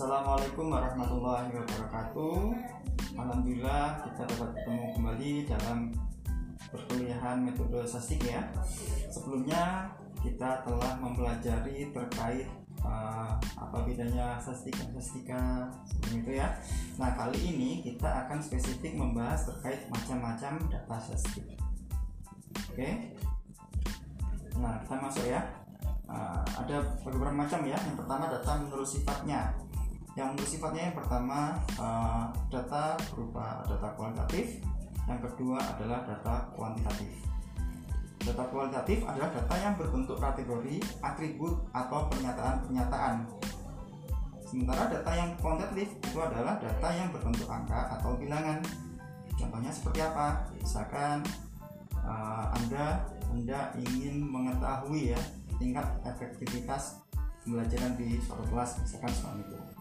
Assalamualaikum warahmatullahi wabarakatuh. Alhamdulillah kita dapat bertemu kembali dalam perkuliahan metode sastik ya. Sebelumnya kita telah mempelajari terkait uh, apa bedanya sastika sastika sebelum itu ya. Nah kali ini kita akan spesifik membahas terkait macam-macam data sastik. Oke. Nah kita masuk ya. Uh, ada beberapa macam ya. Yang pertama data menurut sifatnya yang bersifatnya yang pertama uh, data berupa data kualitatif. Yang kedua adalah data kuantitatif. Data kualitatif adalah data yang berbentuk kategori atribut atau pernyataan-pernyataan. Sementara data yang kuantitatif itu adalah data yang berbentuk angka atau bilangan. Contohnya seperti apa? Misalkan uh, anda anda ingin mengetahui ya tingkat efektivitas pembelajaran di suatu kelas misalkan seperti itu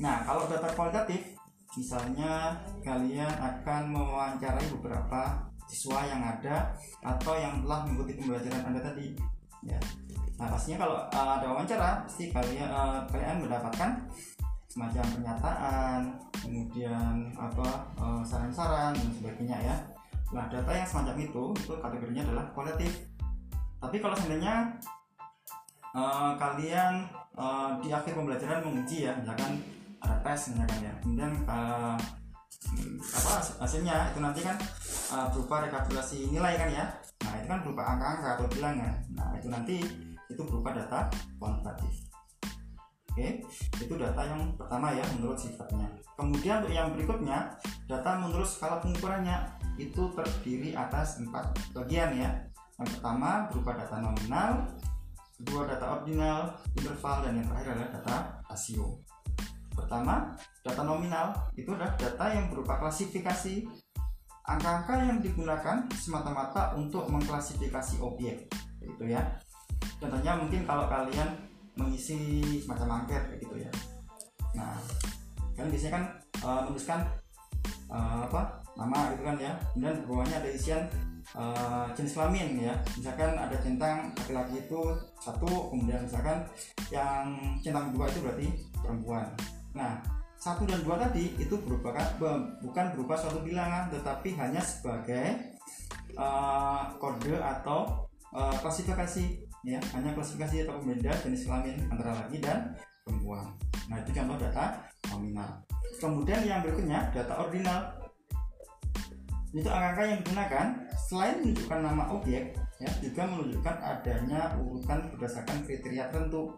Nah, kalau data kualitatif, misalnya kalian akan mewawancarai beberapa siswa yang ada atau yang telah mengikuti pembelajaran Anda tadi. Ya. Nah, pastinya kalau uh, ada wawancara, pasti kalian uh, kalian mendapatkan semacam pernyataan, kemudian apa saran saran-saran dan sebagainya ya. Nah, data yang semacam itu itu kategorinya adalah kualitatif. Tapi kalau seandainya uh, kalian uh, di akhir pembelajaran menguji ya, misalkan ada tes ya kemudian uh, apa hasilnya itu nanti kan uh, berupa rekapitulasi nilai kan ya. Nah itu kan berupa angka-angka atau bilangan nah itu nanti itu berupa data kuantitatif. Oke itu data yang pertama ya menurut sifatnya. Kemudian untuk yang berikutnya data menurut skala pengukurannya itu terdiri atas empat bagian ya. Yang pertama berupa data nominal kedua data ordinal interval dan yang terakhir adalah data rasio Pertama, data nominal itu adalah data yang berupa klasifikasi angka-angka yang digunakan semata-mata untuk mengklasifikasi objek, gitu ya. Contohnya mungkin kalau kalian mengisi semacam angket gitu ya. Nah, kalian biasanya kan uh, menuliskan uh, apa nama itu kan ya, kemudian di bawahnya ada isian uh, jenis kelamin ya. Misalkan ada centang laki-laki itu satu, kemudian misalkan yang centang dua itu berarti perempuan. Nah, satu dan dua tadi itu merupakan bukan berupa suatu bilangan, tetapi hanya sebagai uh, kode atau uh, klasifikasi, ya, hanya klasifikasi atau pembeda jenis kelamin antara laki dan perempuan. Nah, itu contoh data nominal. Kemudian yang berikutnya data ordinal. Itu angka-angka yang digunakan selain menunjukkan nama objek, ya, juga menunjukkan adanya urutan berdasarkan kriteria tertentu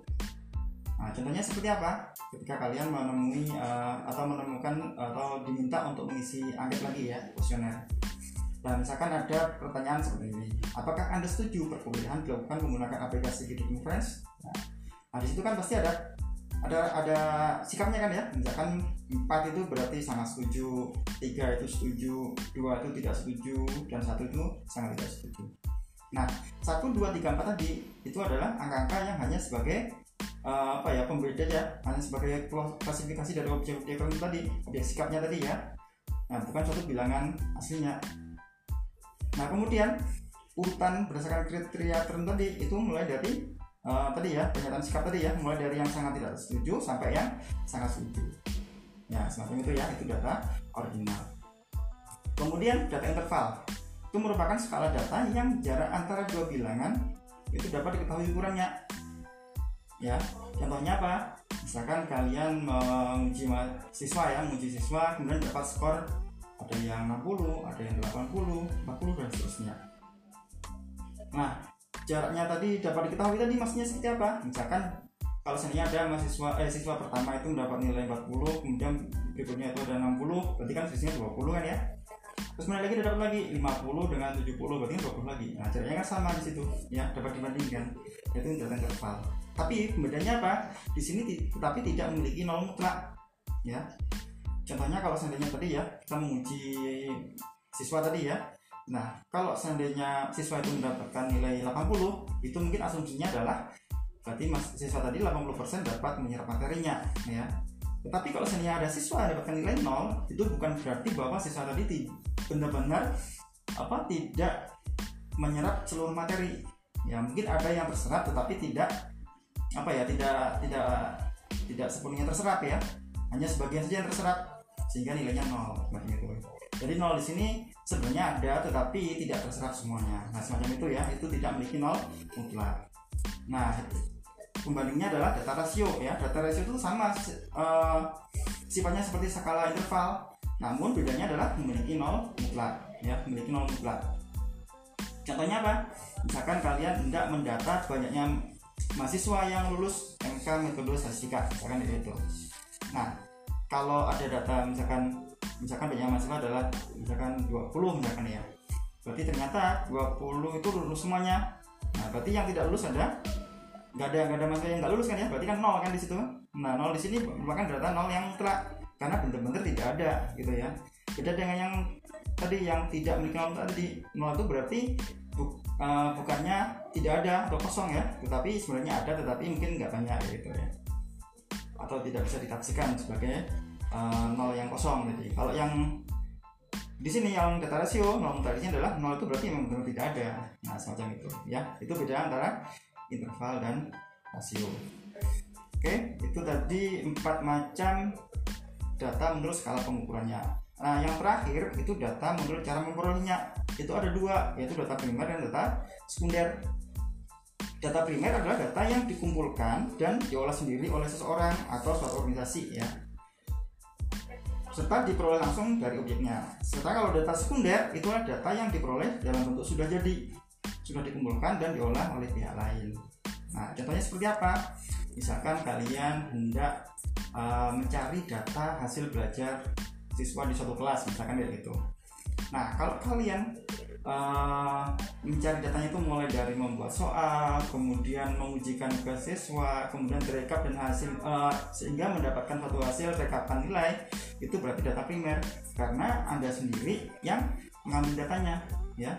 Nah, contohnya seperti apa? Ketika kalian menemui uh, atau menemukan atau diminta untuk mengisi angket lagi ya, kuesioner. Dan misalkan ada pertanyaan seperti ini, apakah Anda setuju perkuliahan dilakukan menggunakan aplikasi Video Conference? Nah, nah di situ kan pasti ada ada ada sikapnya kan ya. Misalkan empat itu berarti sangat setuju, tiga itu setuju, dua itu tidak setuju, dan satu itu sangat tidak setuju. Nah, satu, dua, tiga, empat tadi itu adalah angka-angka yang hanya sebagai uh, apa ya pembeda ya hanya sebagai klasifikasi dari objek-objek tadi objek sikapnya tadi ya. Nah bukan suatu bilangan aslinya. Nah kemudian urutan berdasarkan kriteria tertentu tadi itu mulai dari uh, tadi ya pernyataan sikap tadi ya mulai dari yang sangat tidak setuju sampai yang sangat setuju. Ya semacam itu ya itu data ordinal kemudian data interval. Itu merupakan skala data yang jarak antara dua bilangan itu dapat diketahui ukurannya ya contohnya apa? Misalkan kalian menguji siswa ya menguji siswa kemudian dapat skor ada yang 60 ada yang 80 40 dan seterusnya. Nah jaraknya tadi dapat diketahui tadi maksudnya seperti apa? Misalkan kalau seandainya ada mahasiswa eh siswa pertama itu mendapat nilai 40 kemudian berikutnya itu ada 60 berarti kan sisanya 20 kan ya terus kemudian lagi dapat lagi 50 dengan 70 berarti 20 lagi. Nah jaraknya kan sama di situ. Ya dapat dibandingkan itu data interval tapi bedanya apa? Di sini tetapi tidak memiliki nol mutlak. Ya. Contohnya kalau seandainya tadi ya kita menguji siswa tadi ya. Nah kalau seandainya siswa itu mendapatkan nilai 80 itu mungkin asumsinya adalah berarti mas, siswa tadi 80% dapat menyerap materinya ya tetapi kalau seandainya ada siswa yang dapatkan nilai 0 itu bukan berarti bahwa siswa tadi benar-benar apa tidak menyerap seluruh materi. Ya mungkin ada yang terserap tetapi tidak apa ya tidak tidak tidak sepenuhnya terserap ya. Hanya sebagian saja yang terserap sehingga nilainya nol itu. Jadi nol di sini sebenarnya ada tetapi tidak terserap semuanya. Nah semacam itu ya itu tidak memiliki nol mutlak. Nah pembandingnya adalah data rasio ya. Data rasio itu sama uh, sifatnya seperti skala interval. Namun bedanya adalah memiliki nol mutlak ya memiliki nol mutlak. Contohnya apa? Misalkan kalian hendak mendata banyaknya mahasiswa yang lulus MK metode statistika misalkan itu nah kalau ada data misalkan misalkan banyak mahasiswa adalah misalkan 20 misalkan ya. Berarti ternyata 20 itu lulus semuanya. Nah berarti yang tidak lulus ada nggak ada nggak ada masalah yang nggak lulus kan ya? Berarti kan nol kan di situ? Nah nol di sini merupakan data nol yang mutlak karena benar-benar tidak ada gitu ya. Beda dengan yang tadi yang tidak memiliki nol tadi. Nol itu berarti bu, uh, bukannya tidak ada atau kosong ya tetapi sebenarnya ada tetapi mungkin nggak banyak gitu ya. Atau tidak bisa ditafsirkan sebagai uh, nol yang kosong jadi kalau yang di sini yang data rasio nol tadinya adalah nol itu berarti memang benar tidak ada. Nah semacam itu ya. Itu beda antara interval dan rasio. Oke itu tadi empat macam data menurut skala pengukurannya. Nah yang terakhir itu data menurut cara memperolehnya itu ada dua yaitu data primer dan data sekunder. Data primer adalah data yang dikumpulkan dan diolah sendiri oleh seseorang atau suatu organisasi ya. Serta diperoleh langsung dari objeknya. Serta kalau data sekunder itu adalah data yang diperoleh dalam bentuk sudah jadi sudah dikumpulkan dan diolah oleh pihak lain. Nah, contohnya seperti apa? Misalkan kalian hendak uh, mencari data hasil belajar siswa di suatu kelas, misalkan kayak gitu. Nah, kalau kalian uh, mencari datanya itu mulai dari membuat soal, kemudian mengujikan ke siswa, kemudian direkap dan hasil uh, sehingga mendapatkan satu hasil rekapan nilai, itu berarti data primer karena Anda sendiri yang mengambil datanya, ya.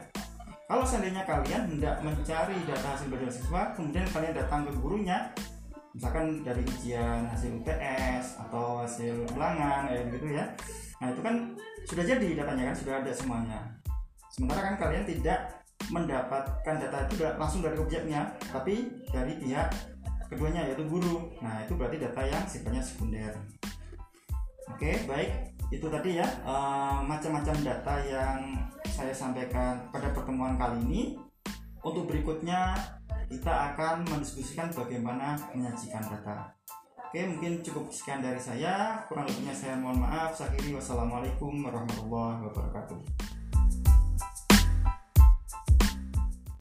Kalau seandainya kalian hendak mencari data hasil belajar siswa, kemudian kalian datang ke gurunya, misalkan dari ujian hasil UTS atau hasil ulangan kayak gitu ya. Nah itu kan sudah jadi datanya kan sudah ada semuanya. Sementara kan kalian tidak mendapatkan data itu langsung dari objeknya, tapi dari pihak keduanya yaitu guru. Nah itu berarti data yang sifatnya sekunder. Oke baik itu tadi ya uh, macam-macam data yang saya sampaikan pada pertemuan kali ini. Untuk berikutnya kita akan mendiskusikan bagaimana menyajikan data. Oke mungkin cukup sekian dari saya. Kurang lebihnya saya mohon maaf. Saya wassalamualaikum warahmatullahi wabarakatuh